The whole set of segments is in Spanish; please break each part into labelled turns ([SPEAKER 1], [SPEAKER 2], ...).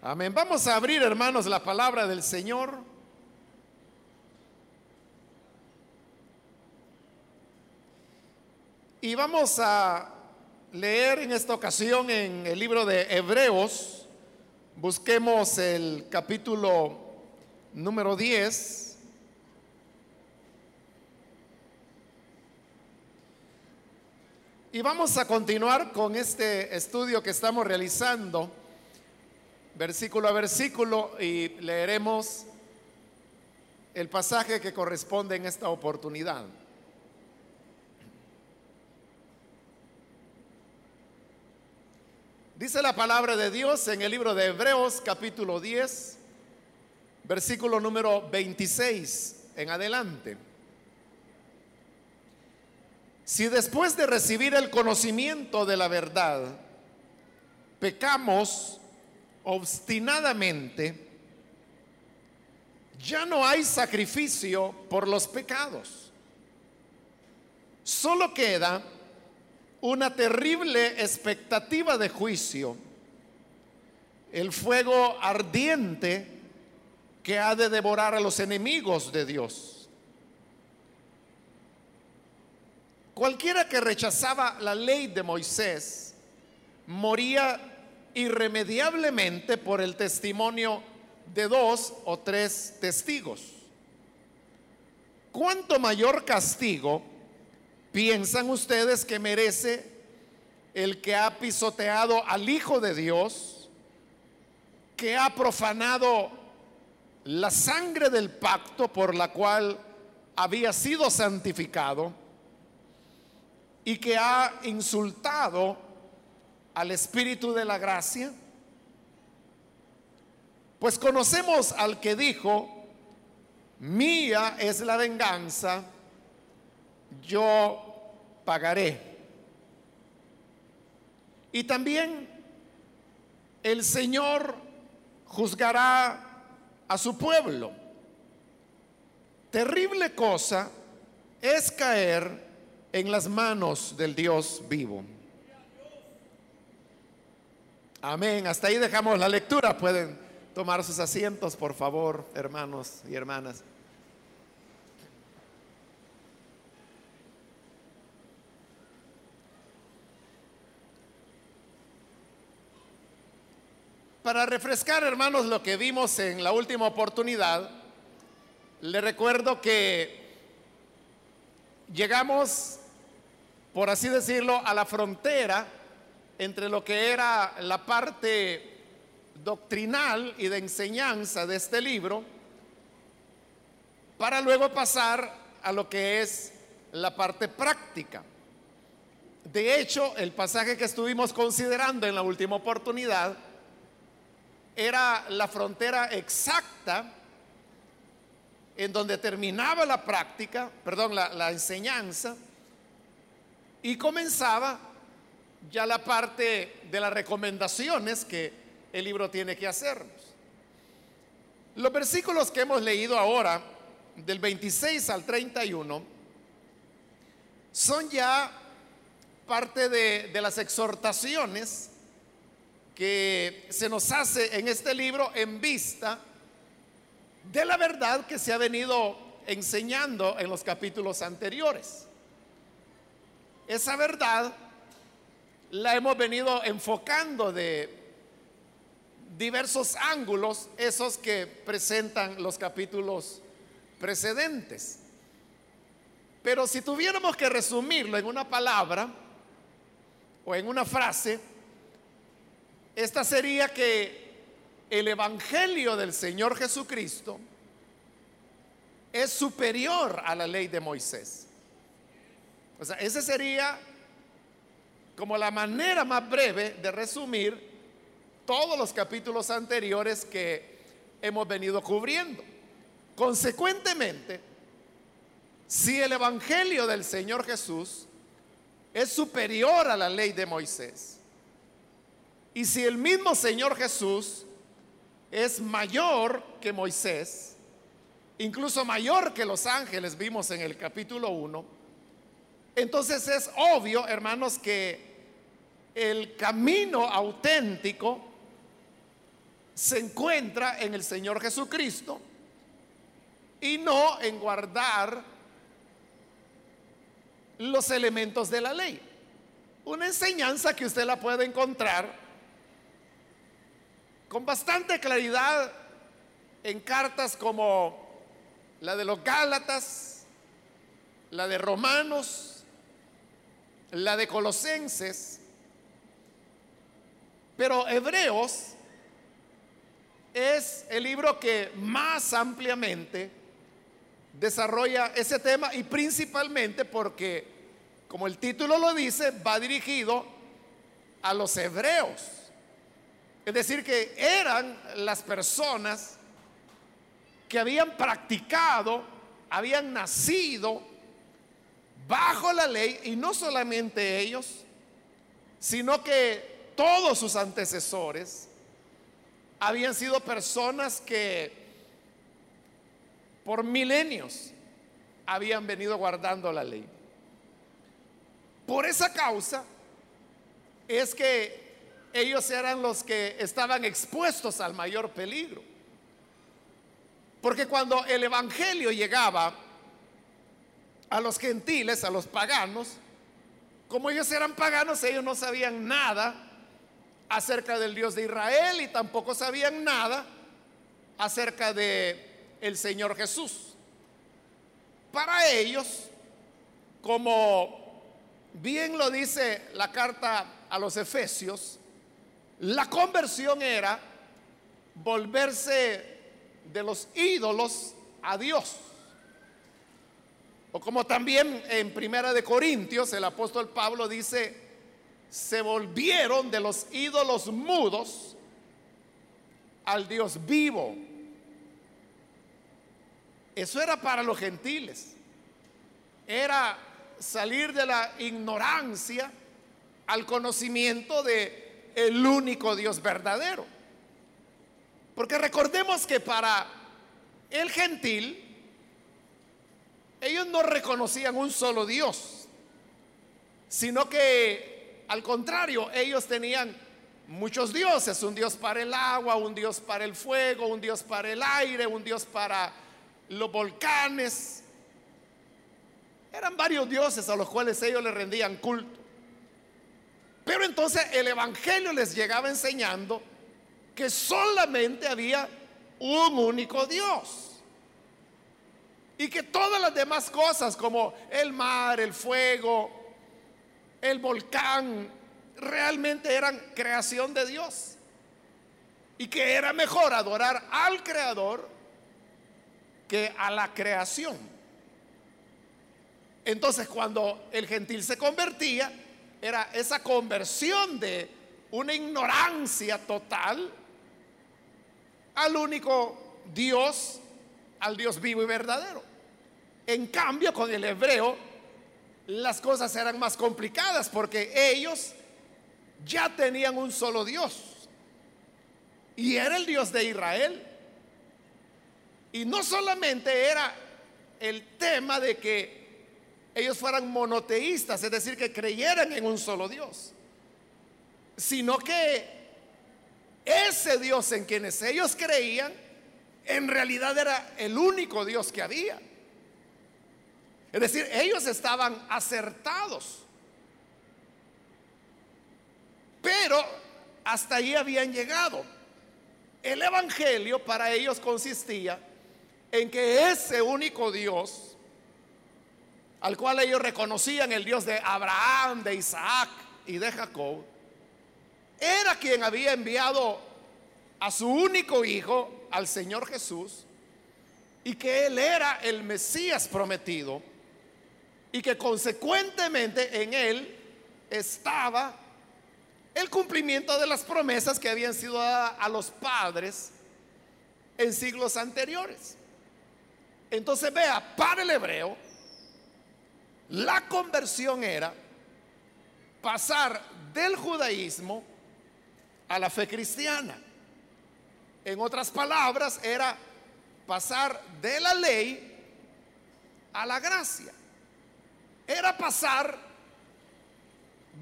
[SPEAKER 1] Amén. Vamos a abrir, hermanos, la palabra del Señor. Y vamos a leer en esta ocasión en el libro de Hebreos. Busquemos el capítulo número 10. Y vamos a continuar con este estudio que estamos realizando versículo a versículo y leeremos el pasaje que corresponde en esta oportunidad. Dice la palabra de Dios en el libro de Hebreos capítulo 10, versículo número 26 en adelante. Si después de recibir el conocimiento de la verdad, pecamos obstinadamente, ya no hay sacrificio por los pecados. Solo queda una terrible expectativa de juicio, el fuego ardiente que ha de devorar a los enemigos de Dios. Cualquiera que rechazaba la ley de Moisés moría irremediablemente por el testimonio de dos o tres testigos. ¿Cuánto mayor castigo piensan ustedes que merece el que ha pisoteado al Hijo de Dios, que ha profanado la sangre del pacto por la cual había sido santificado y que ha insultado al Espíritu de la gracia? Pues conocemos al que dijo, mía es la venganza, yo pagaré. Y también el Señor juzgará a su pueblo. Terrible cosa es caer en las manos del Dios vivo. Amén. Hasta ahí dejamos la lectura. Pueden tomar sus asientos, por favor, hermanos y hermanas. Para refrescar, hermanos, lo que vimos en la última oportunidad, le recuerdo que llegamos, por así decirlo, a la frontera entre lo que era la parte doctrinal y de enseñanza de este libro, para luego pasar a lo que es la parte práctica. De hecho, el pasaje que estuvimos considerando en la última oportunidad era la frontera exacta en donde terminaba la práctica, perdón, la, enseñanza, y comenzaba ya la parte de las recomendaciones que el libro tiene que hacernos. Los versículos que hemos leído ahora, del 26 al 31, son ya parte de, de las exhortaciones que se nos hace en este libro en vista de la verdad que se ha venido enseñando en los capítulos anteriores. Esa verdad la hemos venido enfocando de diversos ángulos, esos que presentan los capítulos precedentes. Pero si tuviéramos que resumirlo en una palabra o en una frase, esta sería que el Evangelio del Señor Jesucristo es superior a la ley de Moisés. O sea, ese sería como la manera más breve de resumir todos los capítulos anteriores que hemos venido cubriendo. Consecuentemente, si el Evangelio del Señor Jesús es superior a la ley de Moisés, y si el mismo Señor Jesús es mayor que Moisés, incluso mayor que los ángeles, vimos en el capítulo 1, entonces es obvio, hermanos, que el camino auténtico se encuentra en el Señor Jesucristo y no en guardar los elementos de la ley. Una enseñanza que usted la puede encontrar con bastante claridad en cartas como la de los Gálatas, la de Romanos, la de Colosenses, pero Hebreos es el libro que más ampliamente desarrolla ese tema y principalmente porque, como el título lo dice, va dirigido a los hebreos. Es decir, que eran las personas que habían practicado, habían nacido bajo la ley y no solamente ellos, sino que todos sus antecesores habían sido personas que por milenios habían venido guardando la ley. Por esa causa es que ellos eran los que estaban expuestos al mayor peligro. Porque cuando el Evangelio llegaba a los gentiles, a los paganos, como ellos eran paganos, ellos no sabían nada acerca del Dios de Israel y tampoco sabían nada acerca de el Señor Jesús. Para ellos, como bien lo dice la carta a los Efesios, la conversión era volverse de los ídolos a Dios. O como también en Primera de Corintios el apóstol Pablo dice, se volvieron de los ídolos mudos al Dios vivo. Eso era para los gentiles. Era salir de la ignorancia al conocimiento de el único Dios verdadero. Porque recordemos que para el gentil ellos no reconocían un solo Dios, sino que al contrario, ellos tenían muchos dioses, un Dios para el agua, un Dios para el fuego, un Dios para el aire, un Dios para los volcanes. Eran varios dioses a los cuales ellos le rendían culto. Pero entonces el Evangelio les llegaba enseñando que solamente había un único Dios. Y que todas las demás cosas como el mar, el fuego, el volcán, realmente eran creación de Dios. Y que era mejor adorar al Creador que a la creación. Entonces cuando el gentil se convertía, era esa conversión de una ignorancia total al único Dios, al Dios vivo y verdadero. En cambio, con el hebreo, las cosas eran más complicadas porque ellos ya tenían un solo Dios. Y era el Dios de Israel. Y no solamente era el tema de que ellos fueran monoteístas, es decir, que creyeran en un solo Dios, sino que ese Dios en quienes ellos creían, en realidad era el único Dios que había. Es decir, ellos estaban acertados. Pero hasta ahí habían llegado. El Evangelio para ellos consistía en que ese único Dios, al cual ellos reconocían el Dios de Abraham, de Isaac y de Jacob, era quien había enviado a su único hijo, al Señor Jesús, y que Él era el Mesías prometido, y que consecuentemente en Él estaba el cumplimiento de las promesas que habían sido dadas a los padres en siglos anteriores. Entonces vea, para el hebreo, la conversión era pasar del judaísmo a la fe cristiana. En otras palabras, era pasar de la ley a la gracia. Era pasar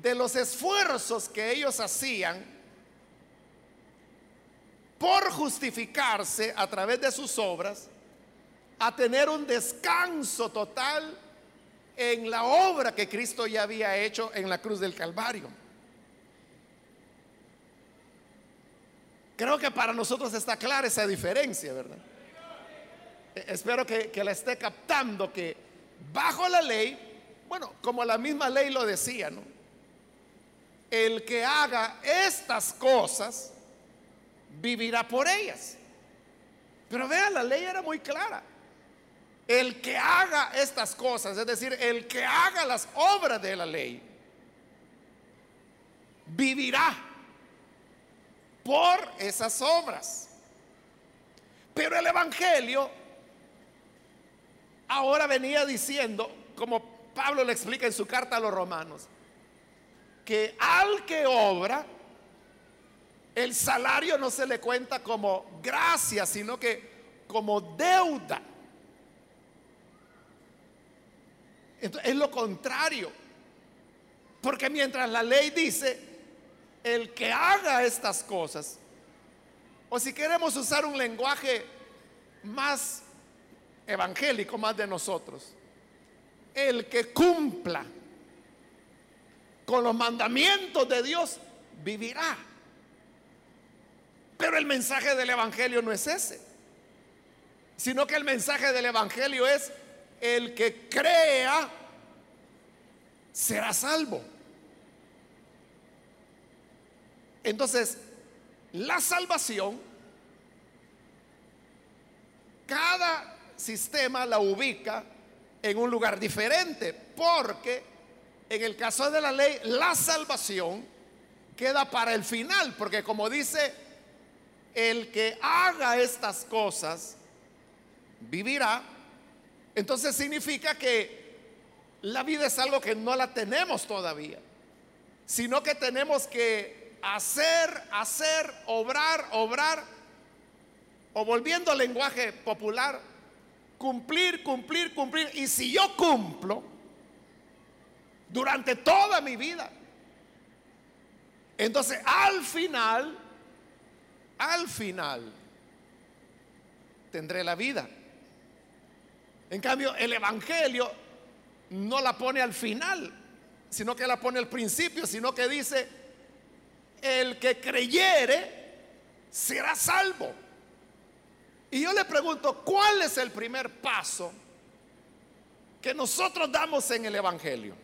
[SPEAKER 1] de los esfuerzos que ellos hacían por justificarse a través de sus obras, a tener un descanso total en la obra que Cristo ya había hecho en la cruz del Calvario. Creo que para nosotros está clara esa diferencia, ¿verdad? E, espero que, que la esté captando, que bajo la ley, bueno, como la misma ley lo decía, ¿no? El que haga estas cosas, vivirá por ellas. Pero vean, la ley era muy clara. El que haga estas cosas, es decir, el que haga las obras de la ley, vivirá por esas obras. Pero el Evangelio ahora venía diciendo, como Pablo le explica en su carta a los romanos, que al que obra, el salario no se le cuenta como gracia, sino que como deuda. Entonces, es lo contrario. Porque mientras la ley dice, el que haga estas cosas, o si queremos usar un lenguaje más evangélico, más de nosotros, el que cumpla con los mandamientos de Dios, vivirá. Pero el mensaje del Evangelio no es ese, sino que el mensaje del Evangelio es el que crea será salvo. Entonces, la salvación, cada sistema la ubica en un lugar diferente, porque en el caso de la ley, la salvación queda para el final, porque como dice, el que haga estas cosas vivirá, entonces significa que la vida es algo que no la tenemos todavía, sino que tenemos que hacer, hacer, obrar, obrar, o volviendo al lenguaje popular, cumplir, cumplir, cumplir. Y si yo cumplo durante toda mi vida, entonces al final, al final, tendré la vida. En cambio, el Evangelio no la pone al final, sino que la pone al principio, sino que dice, el que creyere será salvo. Y yo le pregunto, ¿cuál es el primer paso que nosotros damos en el Evangelio?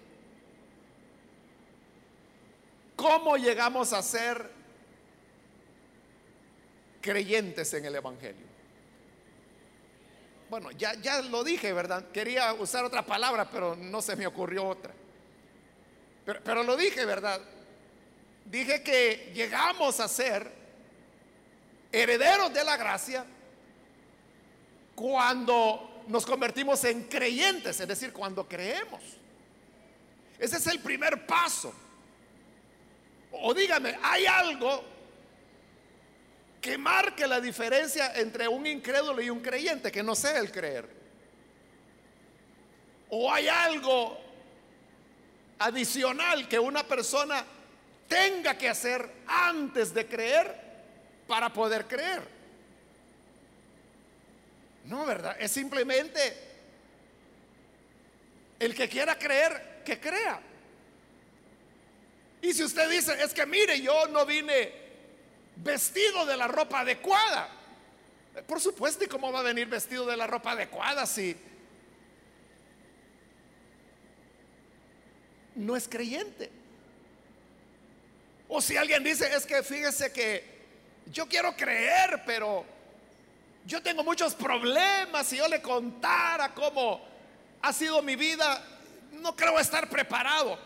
[SPEAKER 1] ¿Cómo llegamos a ser creyentes en el Evangelio? Bueno, ya, ya lo dije, ¿verdad? Quería usar otra palabra, pero no se me ocurrió otra. Pero, pero lo dije, ¿verdad? Dije que llegamos a ser herederos de la gracia cuando nos convertimos en creyentes, es decir, cuando creemos. Ese es el primer paso. O dígame, ¿hay algo que marque la diferencia entre un incrédulo y un creyente, que no sea el creer. O hay algo adicional que una persona tenga que hacer antes de creer para poder creer. No, ¿verdad? Es simplemente el que quiera creer, que crea. Y si usted dice, es que mire, yo no vine vestido de la ropa adecuada. Por supuesto, ¿y cómo va a venir vestido de la ropa adecuada si no es creyente? O si alguien dice, es que fíjese que yo quiero creer, pero yo tengo muchos problemas, si yo le contara cómo ha sido mi vida, no creo estar preparado.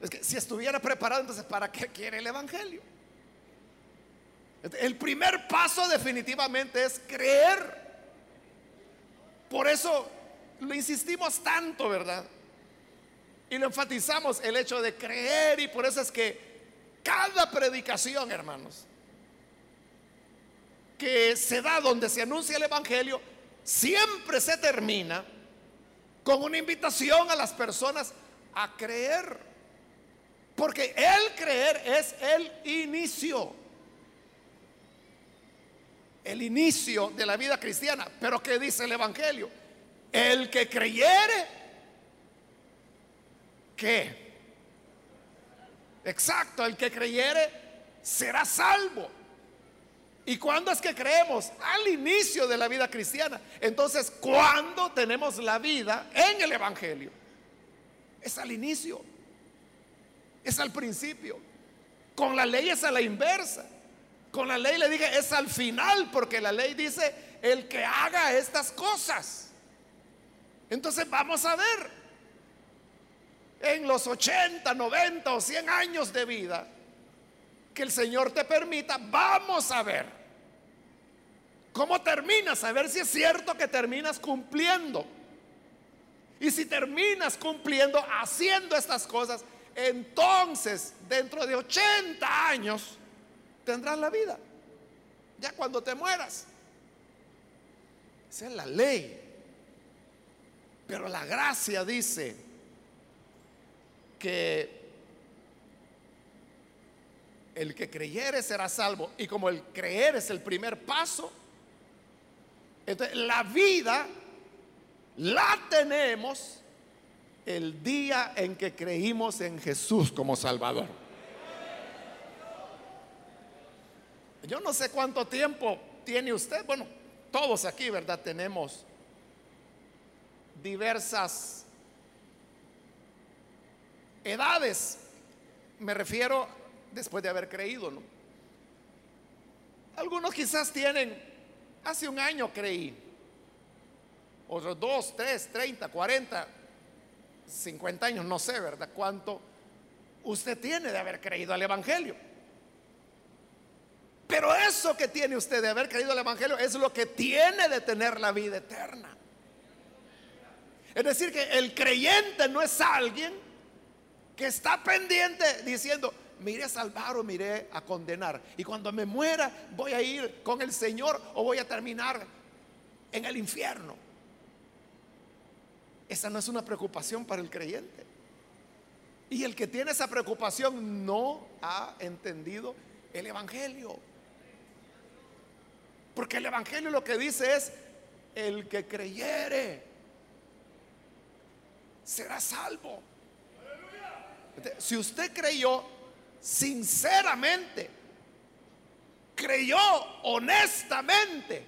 [SPEAKER 1] Es que si estuviera preparado, entonces ¿para qué quiere el Evangelio? El primer paso definitivamente es creer. Por eso lo insistimos tanto, ¿verdad? Y lo enfatizamos el hecho de creer y por eso es que cada predicación, hermanos, que se da donde se anuncia el Evangelio, siempre se termina con una invitación a las personas a creer. Porque el creer es el inicio. el inicio de la vida cristiana. Pero ¿qué dice el Evangelio? El que creyere, ¿qué? Exacto, el que creyere será salvo. ¿Y cuándo es que creemos? Al inicio de la vida cristiana. Entonces, ¿cuándo tenemos la vida en el Evangelio? Es al inicio. Es al principio. Con la ley es a la inversa. Con la ley le dije, es al final, porque la ley dice, el que haga estas cosas. Entonces vamos a ver, en los 80, 90 o 100 años de vida, que el Señor te permita, vamos a ver cómo terminas, a ver si es cierto que terminas cumpliendo. Y si terminas cumpliendo, haciendo estas cosas, entonces dentro de 80 años tendrás la vida. Ya cuando te mueras. Esa es la ley. Pero la gracia dice que el que creyere será salvo. Y como el creer es el primer paso, entonces la vida la tenemos el día en que creímos en Jesús como Salvador. Yo no sé cuánto tiempo tiene usted. Bueno, todos aquí, ¿verdad? Tenemos diversas edades. Me refiero después de haber creído, ¿no? Algunos quizás tienen, hace un año creí, otros dos, tres, treinta, cuarenta, cincuenta años, no sé, ¿verdad? ¿Cuánto usted tiene de haber creído al Evangelio? Pero eso que tiene usted de haber creído al Evangelio es lo que tiene de tener la vida eterna. Es decir, que el creyente no es alguien que está pendiente diciendo, mire a salvar o mire a condenar. Y cuando me muera voy a ir con el Señor o voy a terminar en el infierno. Esa no es una preocupación para el creyente. Y el que tiene esa preocupación no ha entendido el Evangelio. Porque el Evangelio lo que dice es, el que creyere será salvo. Si usted creyó sinceramente, creyó honestamente,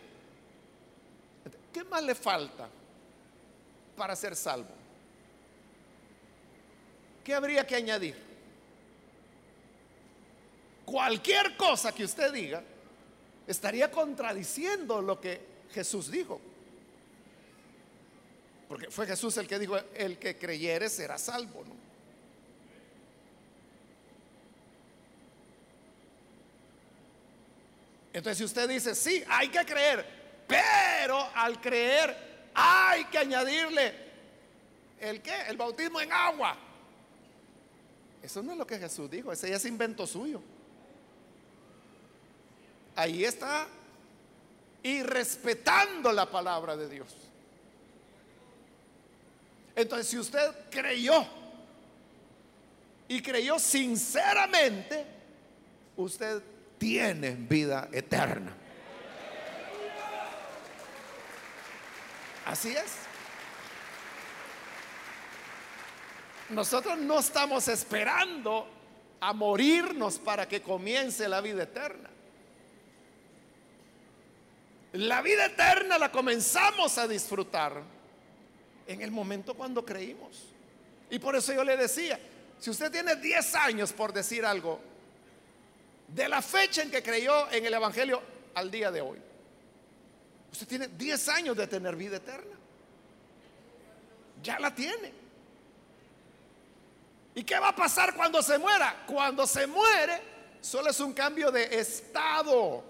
[SPEAKER 1] ¿qué más le falta para ser salvo? ¿Qué habría que añadir? Cualquier cosa que usted diga estaría contradiciendo lo que Jesús dijo. Porque fue Jesús el que dijo, el que creyere será salvo. Entonces si usted dice, sí, hay que creer, pero al creer hay que añadirle el qué? El bautismo en agua. Eso no es lo que Jesús dijo, ese ya es invento suyo. Ahí está y respetando la palabra de Dios. Entonces, si usted creyó y creyó sinceramente, usted tiene vida eterna. Así es. Nosotros no estamos esperando a morirnos para que comience la vida eterna. La vida eterna la comenzamos a disfrutar en el momento cuando creímos. Y por eso yo le decía, si usted tiene 10 años por decir algo, de la fecha en que creyó en el Evangelio al día de hoy, usted tiene 10 años de tener vida eterna. Ya la tiene. ¿Y qué va a pasar cuando se muera? Cuando se muere, solo es un cambio de estado.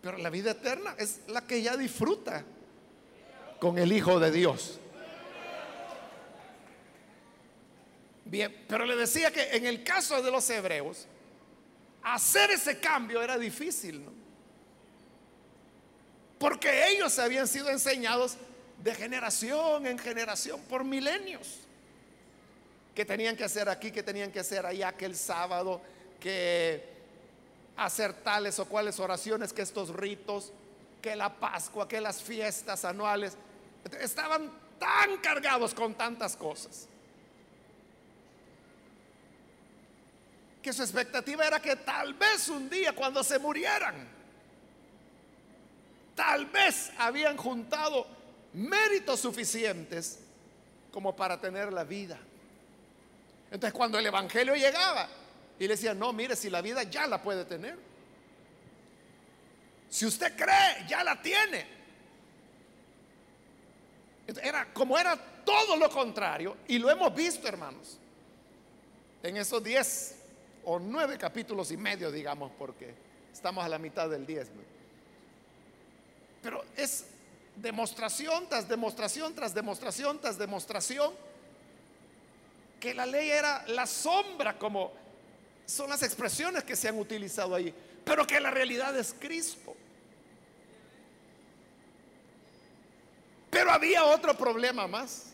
[SPEAKER 1] Pero la vida eterna es la que ya disfruta con el Hijo de Dios. Bien, pero le decía que en el caso de los hebreos, hacer ese cambio era difícil, ¿no? Porque ellos habían sido enseñados de generación en generación por milenios. Que tenían que hacer aquí, que tenían que hacer allá, que el sábado, que hacer tales o cuales oraciones, que estos ritos, que la Pascua, que las fiestas anuales. Estaban tan cargados con tantas cosas. Que su expectativa era que tal vez un día cuando se murieran, tal vez habían juntado méritos suficientes como para tener la vida. Entonces cuando el Evangelio llegaba y le decía, no, mire, si la vida ya la puede tener. Si usted cree, ya la tiene. Era como era todo lo contrario, y lo hemos visto, hermanos, en esos diez o nueve capítulos y medio, digamos, porque estamos a la mitad del diez. Pero es demostración tras demostración tras demostración tras demostración que la ley era la sombra, como son las expresiones que se han utilizado ahí, pero que la realidad es Cristo. Pero había otro problema más.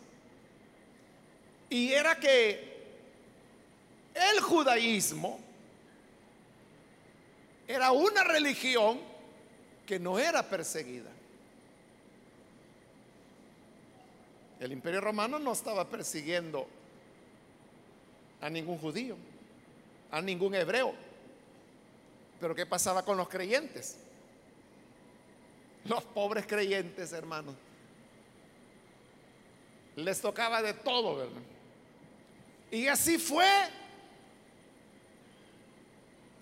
[SPEAKER 1] Y era que el judaísmo era una religión que no era perseguida. El imperio romano no estaba persiguiendo a ningún judío, a ningún hebreo. Pero ¿qué pasaba con los creyentes? Los pobres creyentes, hermanos. Les tocaba de todo, ¿verdad? Y así fue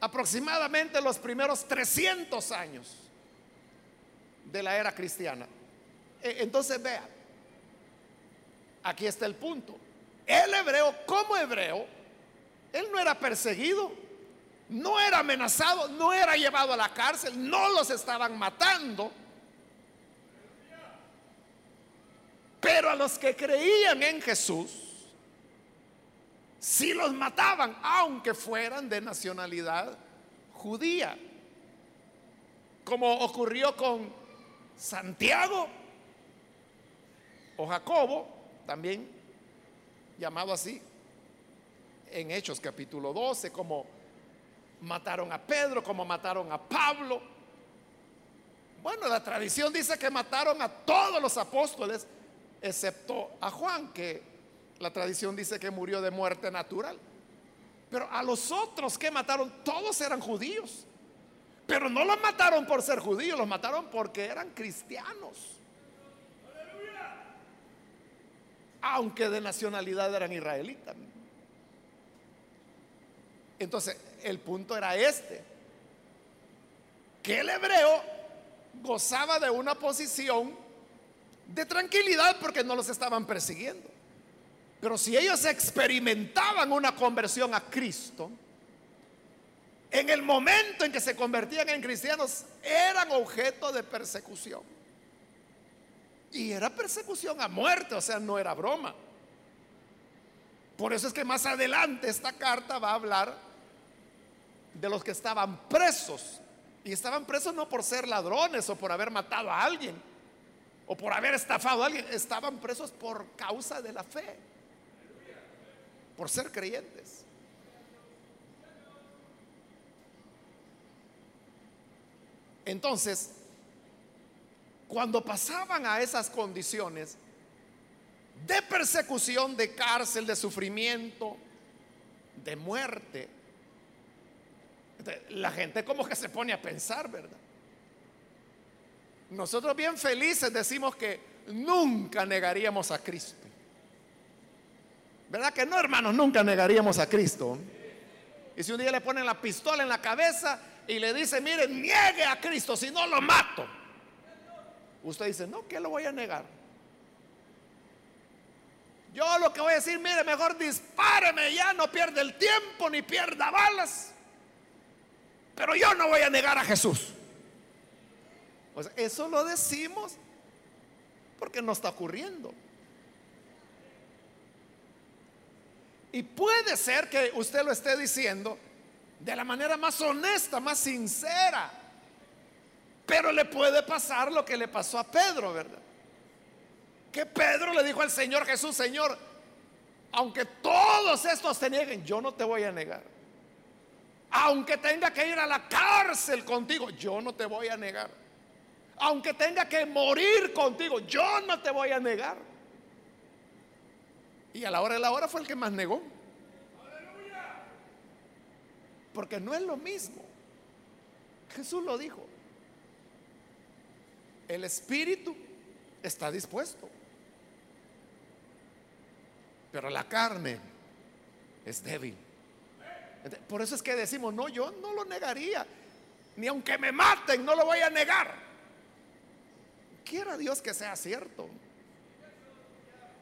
[SPEAKER 1] aproximadamente los primeros 300 años de la era cristiana. E, entonces, vea, aquí está el punto. El hebreo como hebreo, él no era perseguido, no era amenazado, no era llevado a la cárcel, no los estaban matando. Pero a los que creían en Jesús, sí los mataban, aunque fueran de nacionalidad judía. Como ocurrió con Santiago o Jacobo, también llamado así, en Hechos capítulo 12, como mataron a Pedro, como mataron a Pablo. Bueno, la tradición dice que mataron a todos los apóstoles, excepto a Juan, que la tradición dice que murió de muerte natural. Pero a los otros que mataron, todos eran judíos. Pero no los mataron por ser judíos, los mataron porque eran cristianos. aunque de nacionalidad eran israelitas. Entonces, el punto era este, que el hebreo gozaba de una posición de tranquilidad porque no los estaban persiguiendo. Pero si ellos experimentaban una conversión a Cristo, en el momento en que se convertían en cristianos, eran objeto de persecución. Y era persecución a muerte, o sea, no era broma. Por eso es que más adelante esta carta va a hablar de los que estaban presos. Y estaban presos no por ser ladrones o por haber matado a alguien o por haber estafado a alguien. Estaban presos por causa de la fe. Por ser creyentes. Entonces, cuando pasaban a esas condiciones de persecución, de cárcel, de sufrimiento, de muerte, la gente como que se pone a pensar, ¿verdad? Nosotros bien felices decimos que nunca negaríamos a Cristo. ¿Verdad que no, hermanos? Nunca negaríamos a Cristo. Y si un día le ponen la pistola en la cabeza y le dicen, mire, niegue a Cristo, si no lo mato. Usted dice, no, ¿qué lo voy a negar? Yo lo que voy a decir, mire, mejor dispáreme ya, no pierde el tiempo ni pierda balas. Pero yo no voy a negar a Jesús. Eso lo decimos porque no está ocurriendo. Y puede ser que usted lo esté diciendo de la manera más honesta, más sincera. Pero le puede pasar lo que le pasó a Pedro, ¿verdad? Que Pedro le dijo al Señor Jesús, Señor, aunque todos estos te nieguen, yo no te voy a negar. Aunque tenga que ir a la cárcel contigo, yo no te voy a negar. Aunque tenga que morir contigo, yo no te voy a negar. Y a la hora de la hora fue el que más negó. Porque no es lo mismo. Jesús lo dijo. El espíritu está dispuesto. Pero la carne es débil. Por eso es que decimos, no, yo no lo negaría. Ni aunque me maten, no lo voy a negar. Quiera Dios que sea cierto.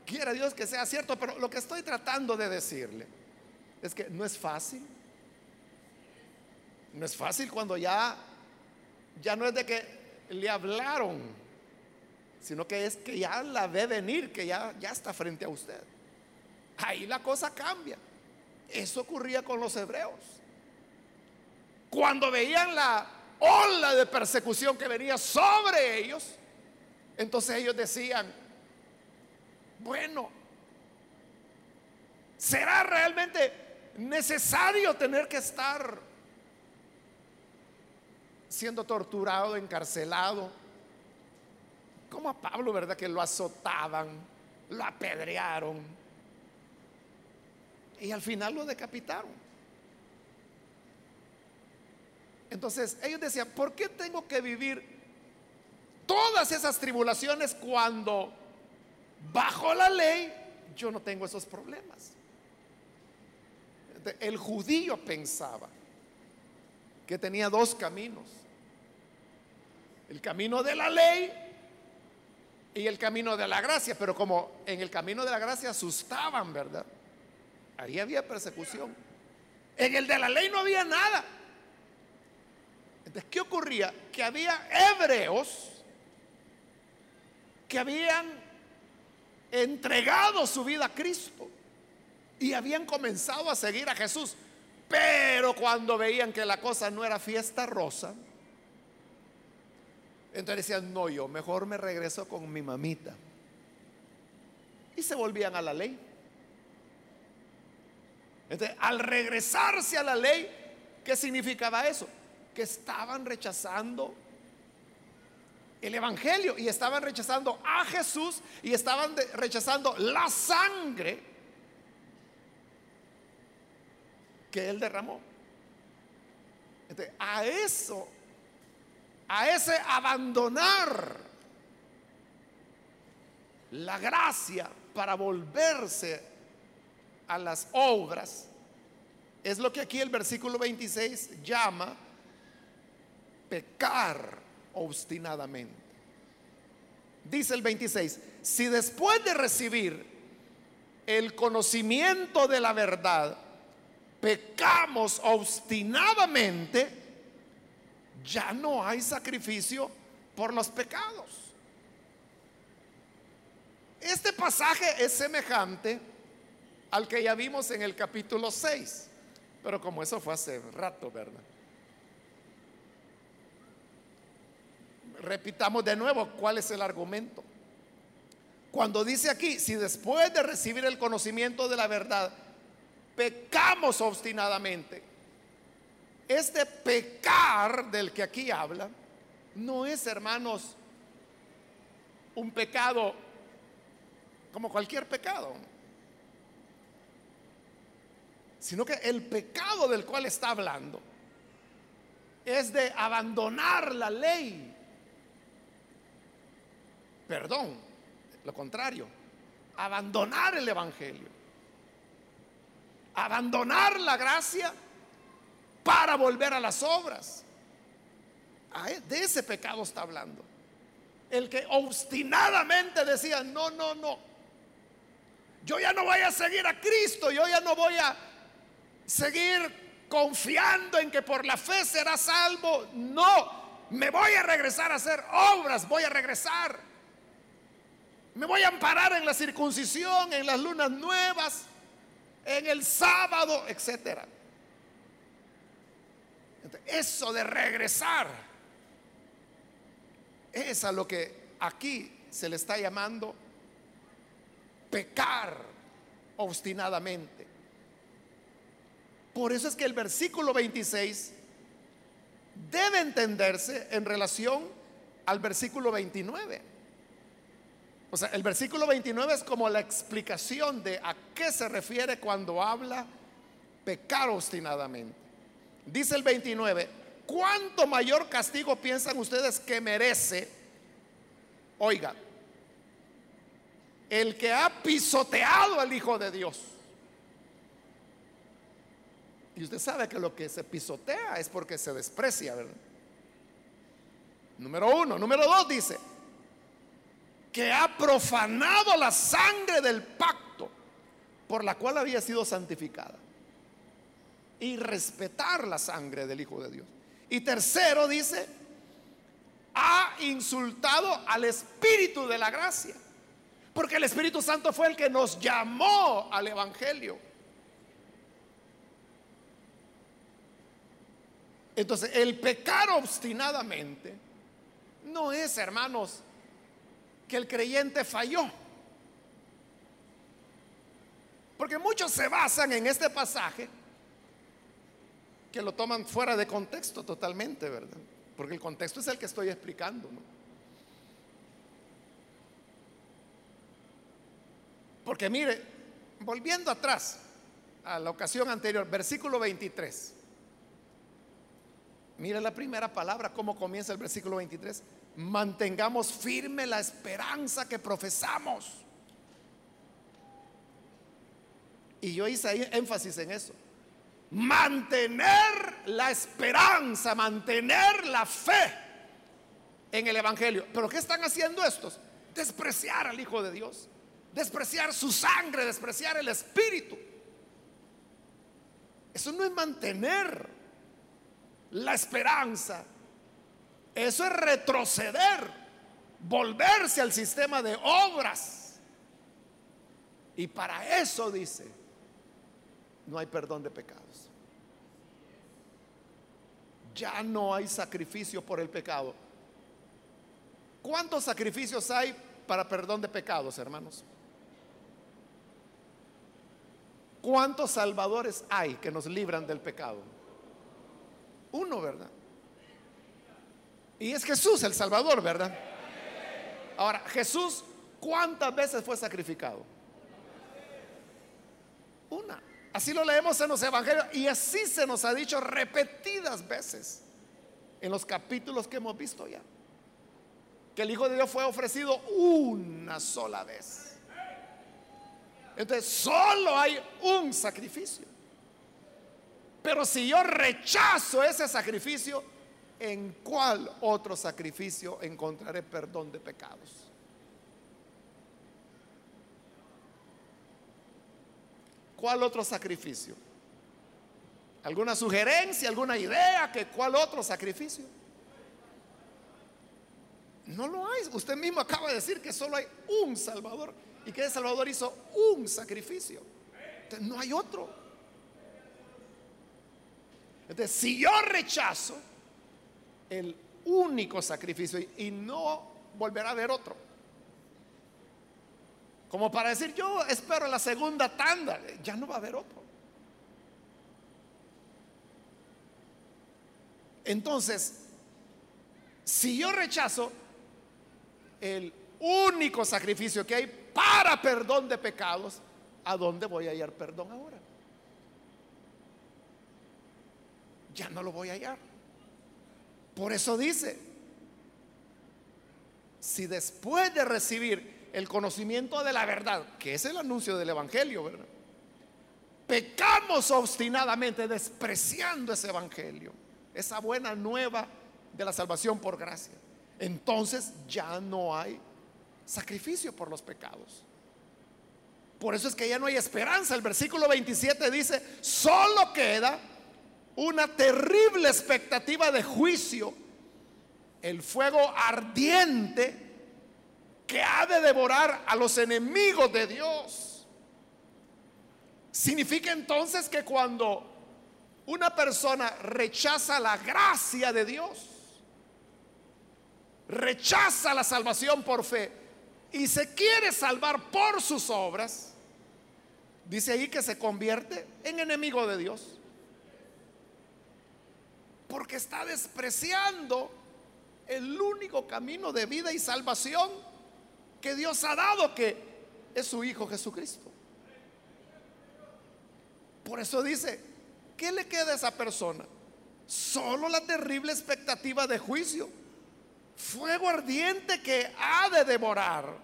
[SPEAKER 1] Quiera Dios que sea cierto. Pero lo que estoy tratando de decirle es que no es fácil. No es fácil cuando ya, ya no es de que le hablaron, sino que es que ya la ve venir, que ya, ya está frente a usted. Ahí la cosa cambia. Eso ocurría con los hebreos. Cuando veían la ola de persecución que venía sobre ellos, entonces ellos decían, bueno, ¿será realmente necesario tener que estar siendo torturado, encarcelado? Como a Pablo, ¿verdad? Que lo azotaban, lo apedrearon y al final lo decapitaron. Entonces ellos decían, ¿por qué tengo que vivir todas esas tribulaciones cuando bajo la ley yo no tengo esos problemas? El judío pensaba que tenía dos caminos. El camino de la ley y el camino de la gracia, pero como en el camino de la gracia asustaban, ¿verdad? Ahí había persecución. En el de la ley no había nada. Entonces, ¿qué ocurría? Que había hebreos que habían entregado su vida a Cristo y habían comenzado a seguir a Jesús. Pero cuando veían que la cosa no era fiesta rosa, entonces decían, no, yo mejor me regreso con mi mamita. Y se volvían a la ley al regresarse a la ley, ¿qué significaba eso? Que estaban rechazando el Evangelio y estaban rechazando a Jesús y estaban rechazando la sangre que Él derramó. a eso, a ese abandonar la gracia para volverse a las obras, es lo que aquí el versículo 26 llama pecar obstinadamente. Dice el 26, si después de recibir el conocimiento de la verdad, pecamos obstinadamente, ya no hay sacrificio por los pecados. Este pasaje es semejante al que ya vimos en el capítulo 6. Pero como eso fue hace rato, ¿verdad? Repitamos de nuevo cuál es el argumento. Cuando dice aquí, si después de recibir el conocimiento de la verdad, pecamos obstinadamente, este pecar del que aquí habla, no es, hermanos, un pecado como cualquier pecado sino que el pecado del cual está hablando es de abandonar la ley. Perdón, lo contrario, abandonar el Evangelio, abandonar la gracia para volver a las obras. E, de ese pecado está hablando. El que obstinadamente decía, no, no, no, yo ya no voy a seguir a Cristo, yo ya no voy a seguir confiando en que por la fe será salvo. No, me voy a regresar a hacer obras, voy a regresar. Me voy a amparar en la circuncisión, en las lunas nuevas, en el sábado, etcétera. Eso de regresar es a lo que aquí se le está llamando pecar obstinadamente. Por eso es que el versículo 26 debe entenderse en relación al versículo 29. O sea, el versículo 29 es como la explicación de a qué se refiere cuando habla pecar obstinadamente. Dice el 29, ¿cuánto mayor castigo piensan ustedes que merece? Oiga, el que ha pisoteado al Hijo de Dios. Y usted sabe que lo que se pisotea es porque se desprecia, ¿verdad? Número uno. Número dos dice, que ha profanado la sangre del pacto por la cual había sido santificada. Y respetar la sangre del Hijo de Dios. Y tercero dice, ha insultado al Espíritu de la gracia. Porque el Espíritu Santo fue el que nos llamó al Evangelio. Entonces, el pecar obstinadamente no es, hermanos, que el creyente falló. Porque muchos se basan en este pasaje que lo toman fuera de contexto totalmente, ¿verdad? Porque el contexto es el que estoy explicando. Porque mire, volviendo atrás a la ocasión anterior, versículo 23. Mire la primera palabra, cómo comienza el versículo 23. Mantengamos firme la esperanza que profesamos. Y yo hice ahí énfasis en eso. Mantener la esperanza, mantener la fe en el Evangelio. Pero ¿qué están haciendo estos? Despreciar al Hijo de Dios, despreciar su sangre, despreciar el Espíritu. Eso no es mantener la esperanza. Eso es retroceder, volverse al sistema de obras. Y para eso dice, no hay perdón de pecados. Ya no hay sacrificio por el pecado. ¿Cuántos sacrificios hay para perdón de pecados, hermanos? ¿Cuántos salvadores hay que nos libran del pecado? Uno, ¿verdad? Y es Jesús el Salvador, ¿verdad? Ahora, Jesús, ¿cuántas veces fue sacrificado? Una. Así lo leemos en los evangelios y así se nos ha dicho repetidas veces en los capítulos que hemos visto ya. Que el Hijo de Dios fue ofrecido una sola vez. Entonces, solo hay un sacrificio. Pero si yo rechazo ese sacrificio, ¿en cuál otro sacrificio encontraré perdón de pecados? ¿Cuál otro sacrificio? ¿Alguna sugerencia, alguna idea que cuál otro sacrificio? No lo hay. Usted mismo acaba de decir que solo hay un Salvador y que el Salvador hizo un sacrificio. Entonces, no hay otro. Entonces, si yo rechazo el único sacrificio y, no volverá a haber otro, como para decir, yo espero la segunda tanda, ya no va a haber otro. Entonces, si yo rechazo el único sacrificio que hay para perdón de pecados, ¿a dónde voy a hallar perdón ahora? ya no lo voy a hallar. Por eso dice, si después de recibir el conocimiento de la verdad, que es el anuncio del Evangelio. Pecamos obstinadamente despreciando ese Evangelio, esa buena nueva de la salvación por gracia. Entonces ya no hay sacrificio por los pecados. Por eso es que ya no hay esperanza. El versículo 27 dice, solo queda una terrible expectativa de juicio, el fuego ardiente que ha de devorar a los enemigos de Dios. Significa entonces que cuando una persona rechaza la gracia de Dios, rechaza la salvación por fe y se quiere salvar por sus obras, dice ahí que se convierte en enemigo de Dios. Porque está despreciando el único camino de vida y salvación que Dios ha dado, que es su Hijo Jesucristo. Por eso dice, ¿qué le queda a esa persona? Solo la terrible expectativa de juicio. Fuego ardiente que ha de devorar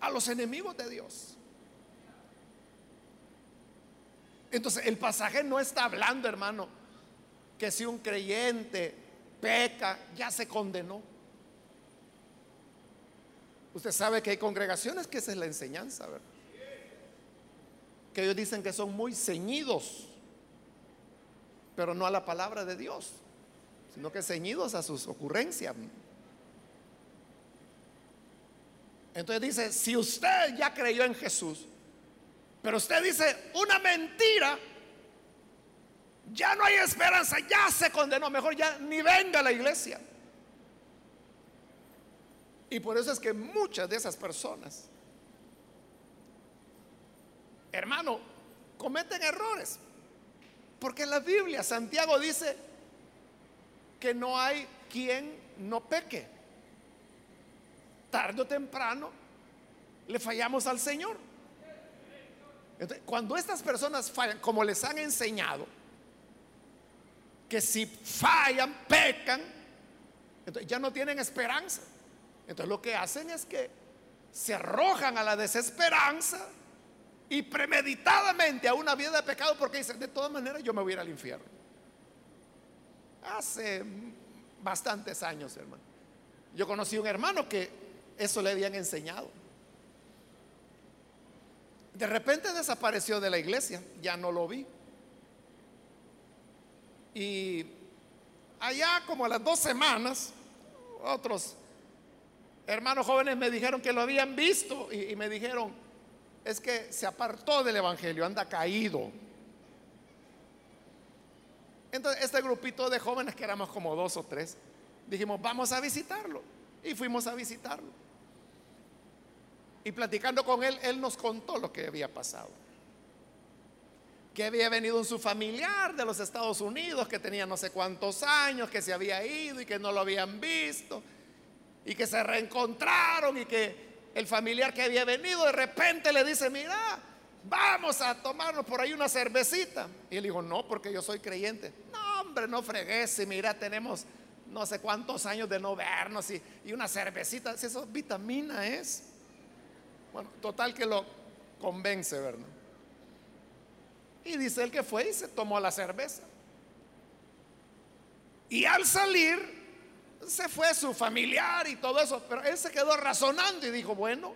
[SPEAKER 1] a los enemigos de Dios. Entonces, el pasaje no está hablando, hermano, que si un creyente peca, ya se condenó. Usted sabe que hay congregaciones que esa es la enseñanza, ¿verdad? Que ellos dicen que son muy ceñidos, pero no a la palabra de Dios, sino que ceñidos a sus ocurrencias. Entonces dice, si usted ya creyó en Jesús, pero usted dice una mentira, ya no hay esperanza, ya se condenó, mejor ya ni venga a la iglesia. Y por eso es que muchas de esas personas, hermano, cometen errores. Porque en la Biblia Santiago dice que no hay quien no peque. Tarde o temprano le fallamos al Señor. cuando estas personas fallan, como les han enseñado, que si fallan, pecan, entonces ya no tienen esperanza. Entonces lo que hacen es que se arrojan a la desesperanza y premeditadamente a una vida de pecado porque dicen, de todas maneras yo me voy a ir al infierno. Hace bastantes años, hermano. Yo conocí un hermano que eso le habían enseñado. De repente desapareció de la iglesia, ya no lo vi. Y allá como a las dos semanas, otros hermanos jóvenes me dijeron que lo habían visto y, me dijeron, es que se apartó del Evangelio, anda caído. Entonces, este grupito de jóvenes, que éramos como dos o tres, dijimos, vamos a visitarlo. Y fuimos a visitarlo. Y platicando con él, él nos contó lo que había pasado que había venido un su familiar de los Estados Unidos, que tenía no sé cuántos años, que se había ido y que no lo habían visto, y que se reencontraron y que el familiar que había venido de repente le dice, mira, vamos a tomarnos por ahí una cervecita. Y él dijo, no, porque yo soy creyente. No, hombre, no fregues, mira, tenemos no sé cuántos años de no vernos y, y una cervecita, si eso vitamina es. Bueno, total que lo convence, ¿verdad? Y dice él que fue y se tomó la cerveza. Y al salir, se fue su familiar y todo eso, pero él se quedó razonando y dijo, bueno,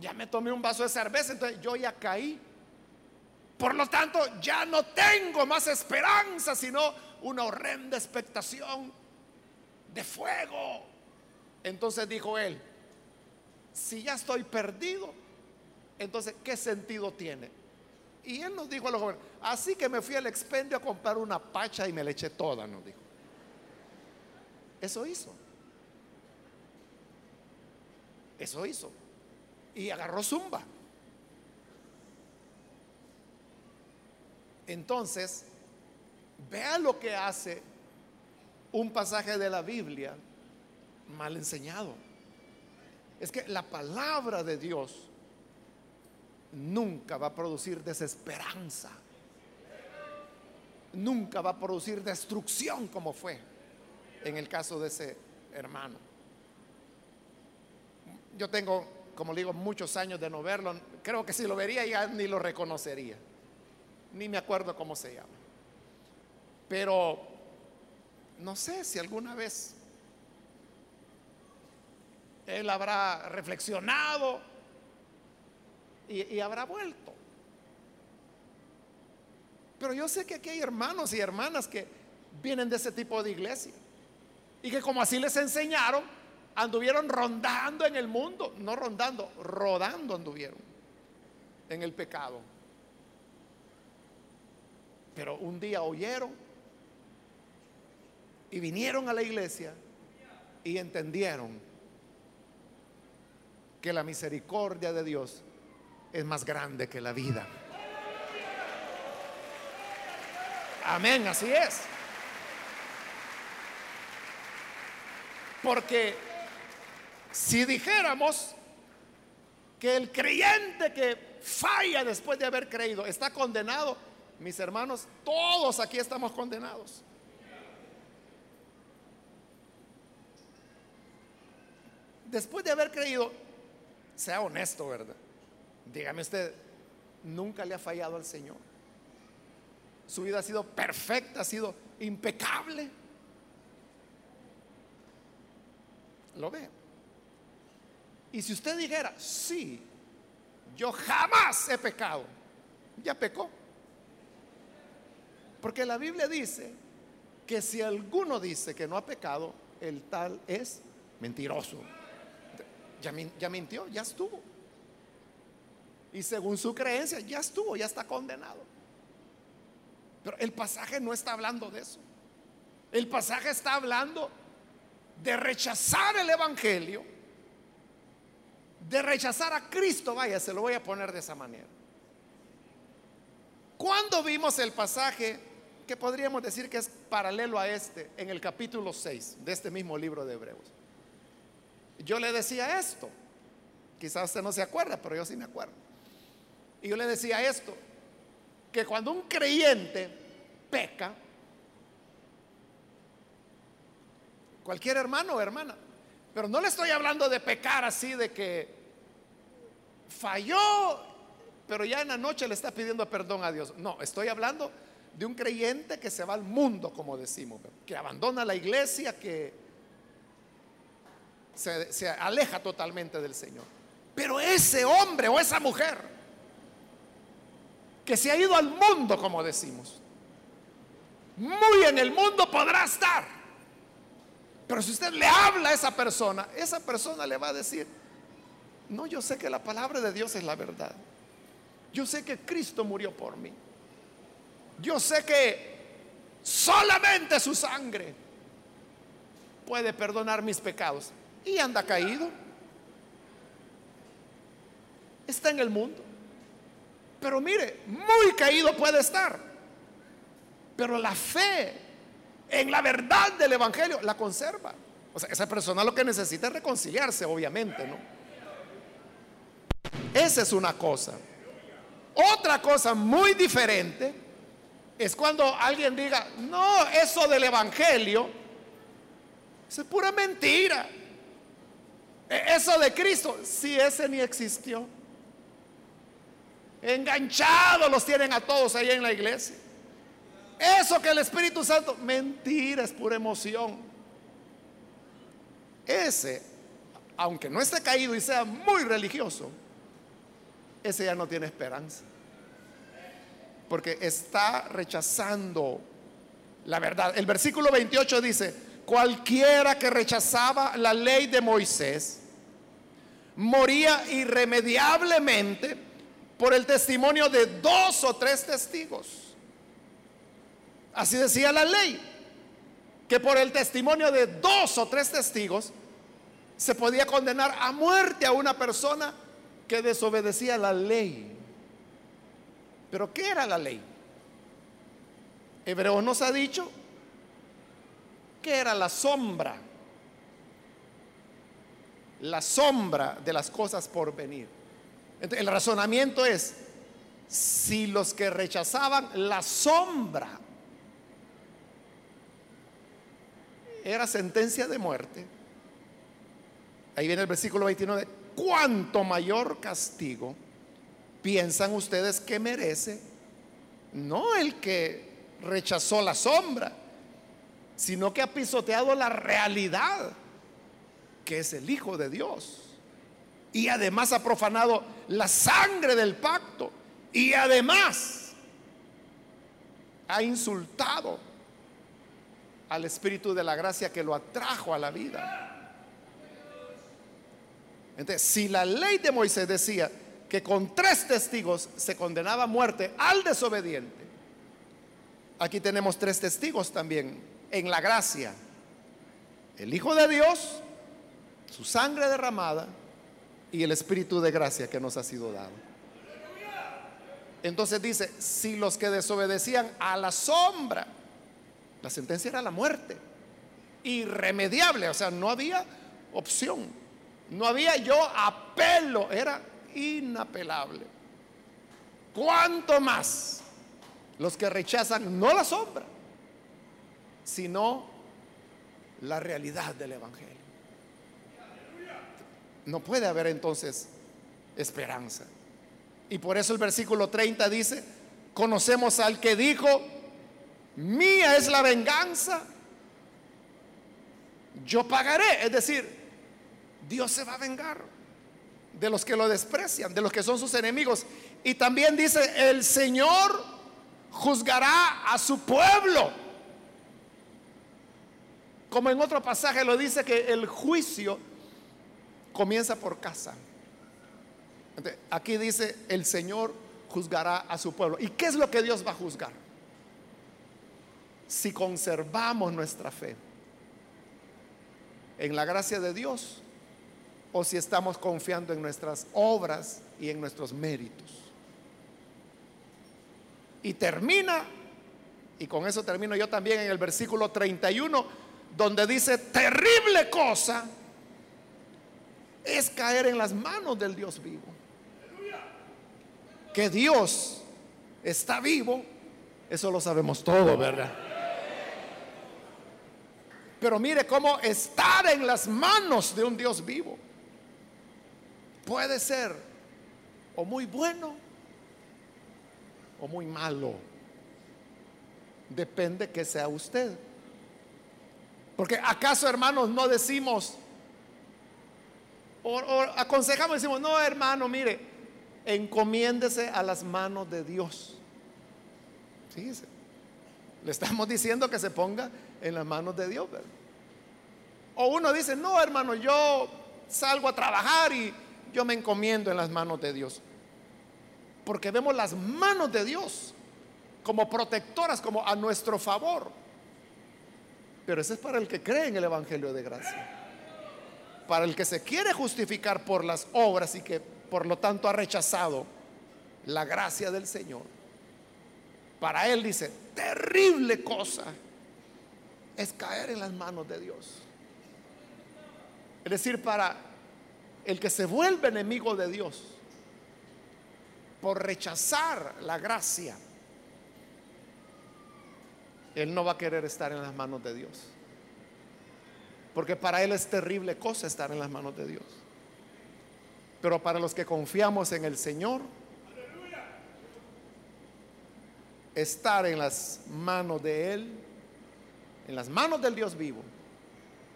[SPEAKER 1] ya me tomé un vaso de cerveza, entonces yo ya caí. Por lo tanto, ya no tengo más esperanza, sino una horrenda expectación de fuego. Entonces dijo él, si ya estoy perdido, entonces, ¿qué sentido tiene? Y él nos dijo a los jóvenes, así que me fui al expendio a comprar una pacha y me la eché toda, nos dijo. Eso hizo. Eso hizo. Y agarró zumba. Entonces, vea lo que hace un pasaje de la Biblia mal enseñado. Es que la palabra de Dios nunca va a producir desesperanza. Nunca va a producir destrucción como fue en el caso de ese hermano. Yo tengo, como digo, muchos años de no verlo. Creo que si lo vería ya ni lo reconocería. Ni me acuerdo cómo se llama. Pero no sé si alguna vez él habrá reflexionado y, habrá vuelto. Pero yo sé que aquí hay hermanos y hermanas que vienen de ese tipo de iglesia y que como así les enseñaron, anduvieron rondando en el mundo, no rondando, rodando anduvieron en el pecado. Pero un día oyeron y vinieron a la iglesia y entendieron que la misericordia de Dios es más grande que la vida. Amén, así es. Porque si dijéramos que el creyente que falla después de haber creído está condenado, mis hermanos, todos aquí estamos condenados. Después de haber creído, sea honesto, ¿verdad? Dígame usted, nunca le ha fallado al Señor. Su vida ha sido perfecta, ha sido impecable. ¿Lo ve? Y si usted dijera, sí, yo jamás he pecado, ya pecó. Porque la Biblia dice que si alguno dice que no ha pecado, el tal es mentiroso. Ya, ya mintió, ya estuvo. Y según su creencia, ya estuvo, ya está condenado. Pero el pasaje no está hablando de eso. El pasaje está hablando de rechazar el Evangelio, de rechazar a Cristo, vaya, se lo voy a poner de esa manera. Cuando vimos el pasaje que podríamos decir que es paralelo a este, en el capítulo 6 de este mismo libro de Hebreos, yo le decía esto, quizás usted no se acuerda, pero yo sí me acuerdo. Y yo le decía esto, que cuando un creyente peca, cualquier hermano o hermana, pero no le estoy hablando de pecar así de que falló, pero ya en la noche le está pidiendo perdón a Dios. No, estoy hablando de un creyente que se va al mundo, como decimos, que abandona la iglesia, que se, se aleja totalmente del Señor. Pero ese hombre o esa mujer que se ha ido al mundo, como decimos, muy en el mundo podrá estar. Pero si usted le habla a esa persona, esa persona le va a decir, no, yo sé que la palabra de Dios es la verdad. Yo sé que Cristo murió por mí. Yo sé que solamente su sangre puede perdonar mis pecados. Y anda caído. Está en el mundo. Pero mire, muy caído puede estar. Pero la fe en la verdad del Evangelio la conserva. O sea, esa persona lo que necesita es reconciliarse, obviamente, ¿no? Esa es una cosa. Otra cosa muy diferente es cuando alguien diga, no, eso del Evangelio, es pura mentira. E, eso de Cristo, si ese ni existió. Enganchados los tienen a todos ahí en la iglesia. Eso que el Espíritu Santo, mentira, es pura emoción. Ese, aunque no esté caído y sea muy religioso, ese ya no tiene esperanza porque está rechazando la verdad. El versículo 28 dice, cualquiera que rechazaba la ley de Moisés moría irremediablemente por el testimonio de dos o tres testigos. Así decía la ley, que por el testimonio de dos o tres testigos se podía condenar a muerte a una persona que desobedecía la ley. Pero ¿qué era la ley? Hebreos nos ha dicho que era la sombra, la sombra de las cosas por venir. El razonamiento es, si los que rechazaban la sombra era sentencia de muerte, ahí viene el versículo 29, cuánto mayor castigo piensan ustedes que merece no el que rechazó la sombra, sino que ha pisoteado la realidad, que es el Hijo de Dios. Y además ha profanado la sangre del pacto. Y además ha insultado al Espíritu de la gracia que lo atrajo a la vida. Entonces, si la ley de Moisés decía, que con tres testigos se condenaba a muerte al desobediente. Aquí tenemos tres testigos también en la gracia. El Hijo de Dios, su sangre derramada y el Espíritu de gracia que nos ha sido dado. Entonces dice, si los que desobedecían a la sombra, la sentencia era la muerte, irremediable, o sea, no había opción, no había yo apelo, era inapelable. ¿Cuánto más los que rechazan no la sombra, sino la realidad del Evangelio? No puede haber entonces esperanza. Y por eso el versículo 30 dice, conocemos al que dijo, mía es la venganza, yo pagaré. Es decir, Dios se va a vengar de los que lo desprecian, de los que son sus enemigos. Y también dice, el Señor juzgará a su pueblo. Como en otro pasaje lo dice que el juicio comienza por casa. aquí dice, el Señor juzgará a su pueblo. ¿Y qué es lo que Dios va a juzgar? Si conservamos nuestra fe en la gracia de Dios o si estamos confiando en nuestras obras y en nuestros méritos. Y termina, y con eso termino yo también en el versículo 31, donde dice, terrible cosa es caer en las manos del Dios vivo. Que Dios está vivo, eso lo sabemos todo, ¿verdad? Pero mire cómo estar en las manos de un Dios vivo puede ser o muy bueno o muy malo. Depende que sea usted. Porque acaso, hermanos, no decimos, o, aconsejamos, decimos, no, hermano, mire, encomiéndese a las manos de Dios. Fíjese, le estamos diciendo que se ponga en las manos de Dios. O uno dice, no, hermano, yo salgo a trabajar y yo me encomiendo en las manos de Dios. Porque vemos las manos de Dios como protectoras, como a nuestro favor. Pero eso es para el que cree en el Evangelio de gracia. Para el que se quiere justificar por las obras y que por lo tanto ha rechazado la gracia del Señor. Para él dice, terrible cosa es caer en las manos de Dios. Es decir, para el que se vuelve enemigo de Dios por rechazar la gracia, él no va a querer estar en las manos de Dios. Porque para Él es terrible cosa estar en las manos de Dios. Pero para los que confiamos en el Señor, estar en las manos de Él, en las manos del Dios vivo,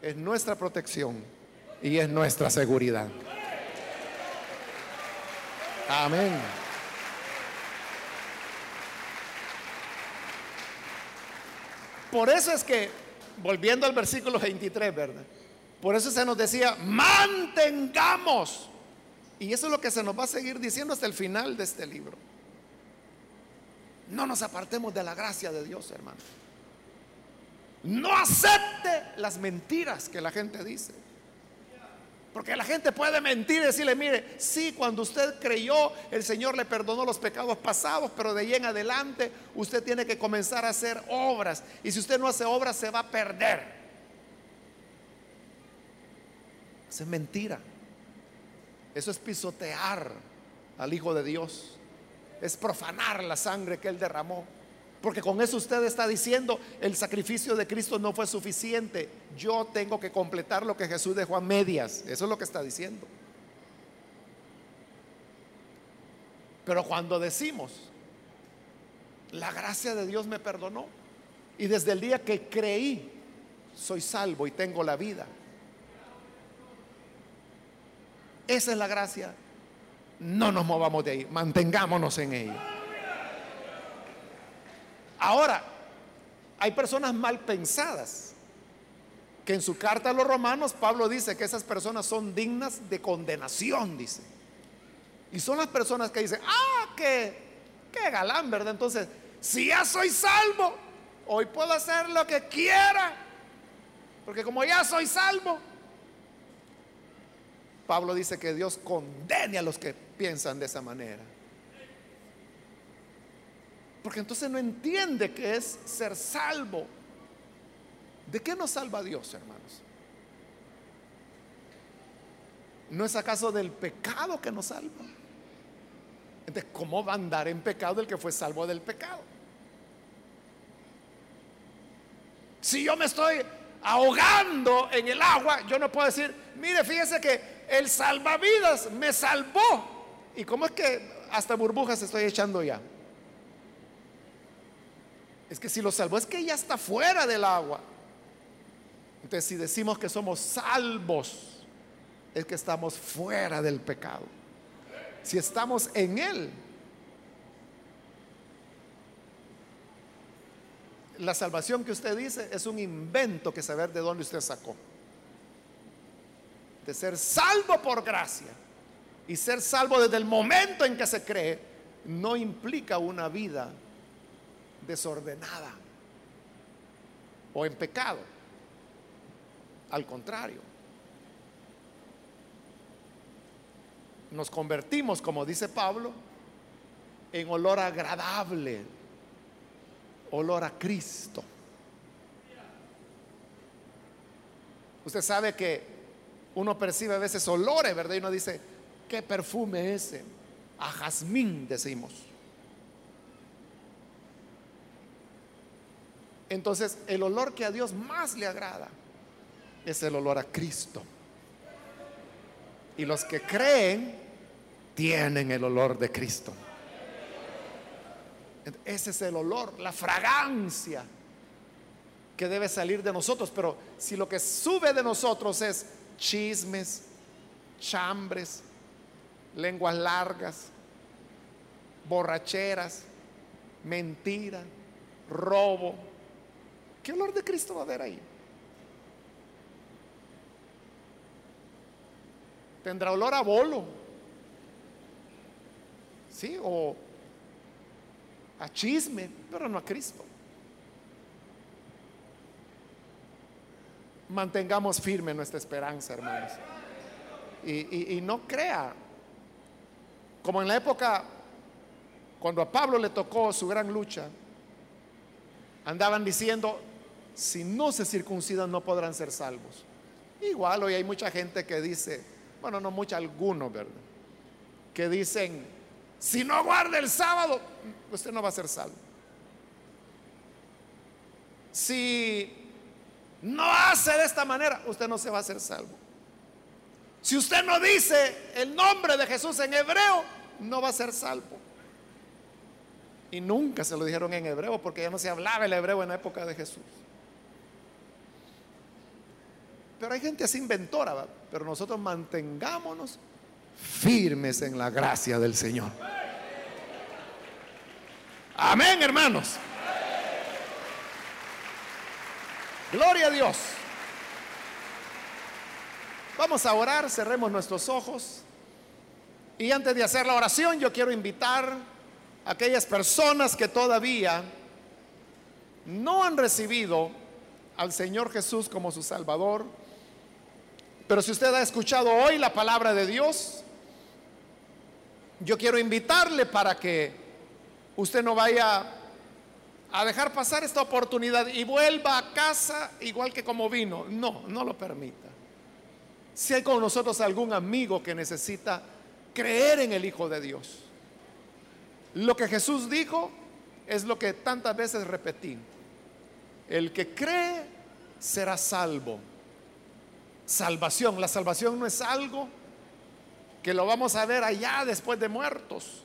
[SPEAKER 1] es nuestra protección y es nuestra seguridad. Amén. Por eso es que, volviendo al versículo 23, ¿verdad? Por eso se nos decía, mantengamos. Y eso es lo que se nos va a seguir diciendo hasta el final de este libro. No nos apartemos de la gracia de Dios, hermano. No acepte las mentiras que la gente dice. Porque la gente puede mentir y decirle, mire, sí, cuando usted creyó, el Señor le perdonó los pecados pasados, pero de ahí en adelante usted tiene que comenzar a hacer obras. Y si usted no hace obras, se va a perder. Eso es mentira. Eso es pisotear al Hijo de Dios. Es profanar la sangre que Él derramó. Porque con eso usted está diciendo, el sacrificio de Cristo no fue suficiente. Yo tengo que completar lo que Jesús dejó a medias. Eso es lo que está diciendo. Pero cuando decimos, la gracia de Dios me perdonó y desde el día que creí, soy salvo y tengo la vida. Esa es la gracia. No nos movamos de ahí, mantengámonos en ella. Ahora, hay personas mal pensadas, que en su carta a los romanos Pablo dice que esas personas son dignas de condenación, dice. Y son las personas que dicen, ah, qué, qué galán, ¿verdad? Entonces, si ya soy salvo, hoy puedo hacer lo que quiera, porque como ya soy salvo, Pablo dice que Dios condene a los que piensan de esa manera. Porque entonces no entiende qué es ser salvo. ¿De qué nos salva Dios, hermanos? ¿No es acaso del pecado que nos salva? Entonces, ¿cómo va a andar en pecado el que fue salvo del pecado? Si yo me estoy ahogando en el agua, yo no puedo decir, mire, fíjese que el salvavidas me salvó. ¿Y cómo es que hasta burbujas estoy echando ya? Es que si lo salvó es que ya está fuera del agua. Entonces, si decimos que somos salvos, es que estamos fuera del pecado. Si estamos en Él, la salvación que usted dice es un invento que saber de dónde usted sacó. De ser salvo por gracia. Y ser salvo desde el momento en que se cree no implica una vida desordenada o en pecado. Al contrario. Nos convertimos, como dice Pablo, en olor agradable olor a Cristo. Usted sabe que uno percibe a veces olores, ¿verdad? Y uno dice, ¿qué perfume ese? A jazmín decimos. Entonces, el olor que a Dios más le agrada es el olor a Cristo. Y los que creen tienen el olor de Cristo. Ese es el olor, la fragancia que debe salir de nosotros. Pero si lo que sube de nosotros es chismes, chambres, lenguas largas, borracheras, mentira, robo, ¿qué olor de Cristo va a haber ahí? Tendrá olor a bolo. ¿Sí? O a chisme, pero no a Cristo. Mantengamos firme nuestra esperanza, hermanos. Y, y no crea, como en la época cuando a Pablo le tocó su gran lucha, andaban diciendo, si no se circuncidan no podrán ser salvos. Igual hoy hay mucha gente que dice, bueno, no mucha, algunos, ¿verdad? Que dicen, si no guarda el sábado, usted no va a ser salvo. Si no hace de esta manera, usted no se va a hacer salvo. Si usted no dice el nombre de Jesús en hebreo, no va a ser salvo. Y nunca se lo dijeron en hebreo porque ya no se hablaba el hebreo en la época de Jesús. Pero hay gente así inventora, pero nosotros mantengámonos firmes en la gracia del Señor. Amén, hermanos. Gloria a Dios. Vamos a orar, cerremos nuestros ojos. Y antes de hacer la oración, yo quiero invitar a aquellas personas que todavía no han recibido al Señor Jesús como su Salvador. Pero si usted ha escuchado hoy la palabra de Dios, yo quiero invitarle para que usted no vaya a dejar pasar esta oportunidad y vuelva a casa igual que como vino. No, no lo permita. Si hay con nosotros algún amigo que necesita creer en el Hijo de Dios, lo que Jesús dijo es lo que tantas veces repetí. El que cree será salvo. Salvación. La salvación no es algo que lo vamos a ver allá después de muertos.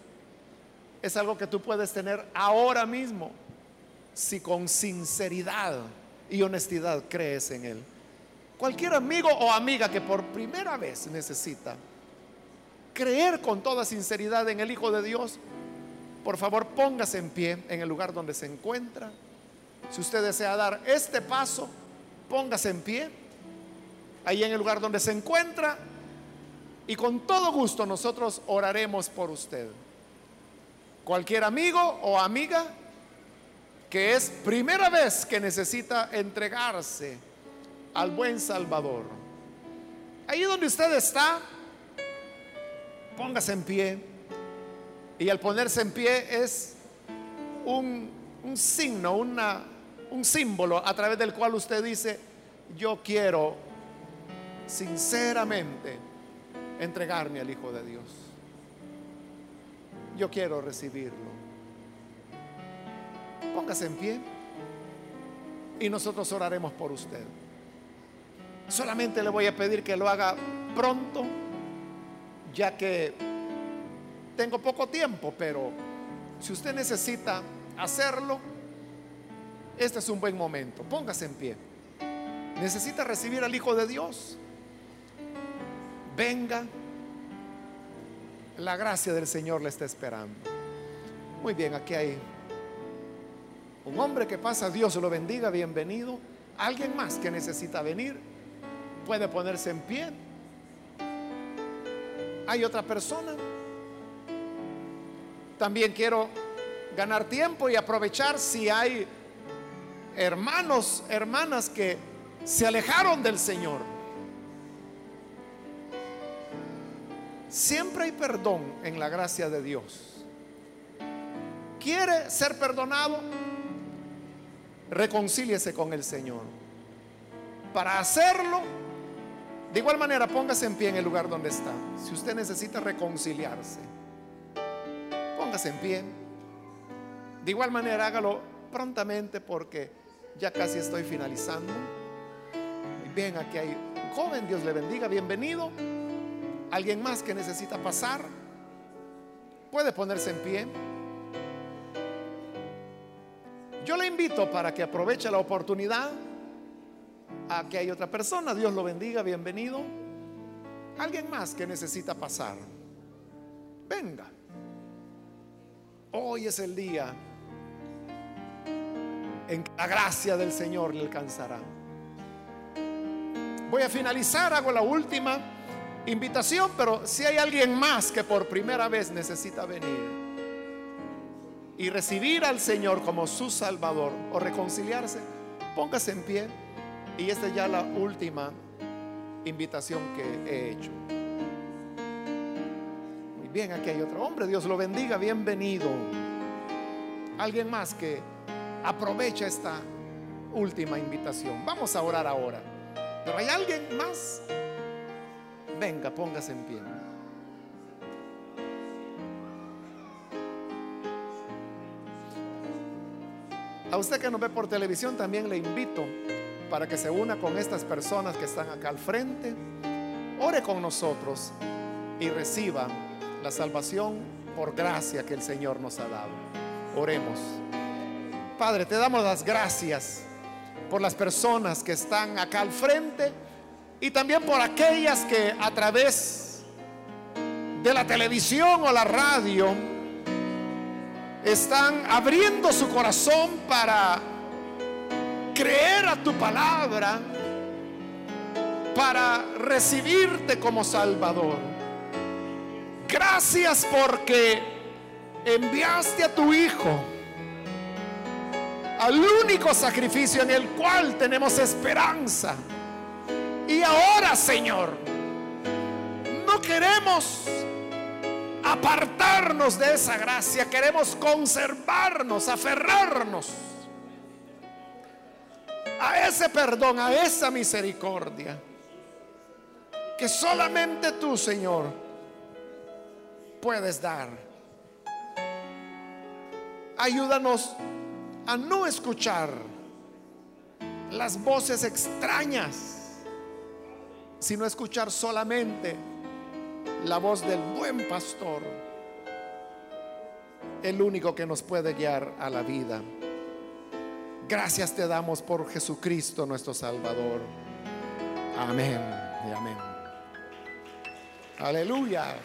[SPEAKER 1] Es algo que tú puedes tener ahora mismo si con sinceridad y honestidad crees en Él. Cualquier amigo o amiga que por primera vez necesita creer con toda sinceridad en el Hijo de Dios, por favor póngase en pie en el lugar donde se encuentra. Si usted desea dar este paso, póngase en pie ahí en el lugar donde se encuentra y con todo gusto nosotros oraremos por usted. Cualquier amigo o amiga que es primera vez que necesita entregarse al buen Salvador. Ahí donde usted está, póngase en pie. Y al ponerse en pie es un, signo, una, un símbolo a través del cual usted dice, yo quiero sinceramente entregarme al Hijo de Dios. Yo quiero recibirlo. Póngase en pie y nosotros oraremos por usted. Solamente le voy a pedir que lo haga pronto, ya que tengo poco tiempo, pero si usted necesita hacerlo, este es un buen momento. Póngase en pie. Necesita recibir al Hijo de Dios. Venga. La gracia del Señor le está esperando. Muy bien, aquí hay un hombre que pasa, Dios lo bendiga, bienvenido. Alguien más que necesita venir, puede ponerse en pie. Hay otra persona. También quiero ganar tiempo y aprovechar si hay hermanos, hermanas que se alejaron del Señor. Siempre hay perdón en la gracia de Dios. ¿Quiere ser perdonado? Reconcíliese con el Señor. Para hacerlo, de igual manera, póngase en pie en el lugar donde está. Si usted necesita reconciliarse, póngase en pie. De igual manera, hágalo prontamente porque ya casi estoy finalizando. Bien, aquí hay un joven, Dios le bendiga, bienvenido. ¿Alguien más que necesita pasar? Puede ponerse en pie. Yo le invito para que aproveche la oportunidad a que hay otra persona. Dios lo bendiga, bienvenido. Alguien más que necesita pasar. Venga. Hoy es el día en que la gracia del Señor le alcanzará. Voy a finalizar, hago la última invitación, pero si hay alguien más que por primera vez necesita venir y recibir al Señor como su Salvador o reconciliarse, póngase en pie. Y esta es ya la última invitación que he hecho. Muy bien, aquí hay otro hombre, Dios lo bendiga, bienvenido. Alguien más que aprovecha esta última invitación. Vamos a orar ahora. Pero hay alguien más. Venga, póngase en pie. A usted que nos ve por televisión también le invito para que se una con estas personas que están acá al frente. Ore con nosotros y reciba la salvación por gracia que el Señor nos ha dado. Oremos. Padre, te damos las gracias por las personas que están acá al frente y también por aquellas que a través de la televisión o la radio están abriendo su corazón para creer a tu palabra, para recibirte como Salvador. Gracias porque enviaste a tu Hijo al único sacrificio en el cual tenemos esperanza. Y ahora, Señor, no queremos apartarnos de esa gracia, queremos conservarnos, aferrarnos a ese perdón, a esa misericordia que solamente tú, Señor, puedes dar. Ayúdanos a no escuchar las voces extrañas, sino escuchar solamente la voz del buen pastor, el único que nos puede guiar a la vida. Gracias te damos por Jesucristo nuestro Salvador. Amén y amén. Aleluya.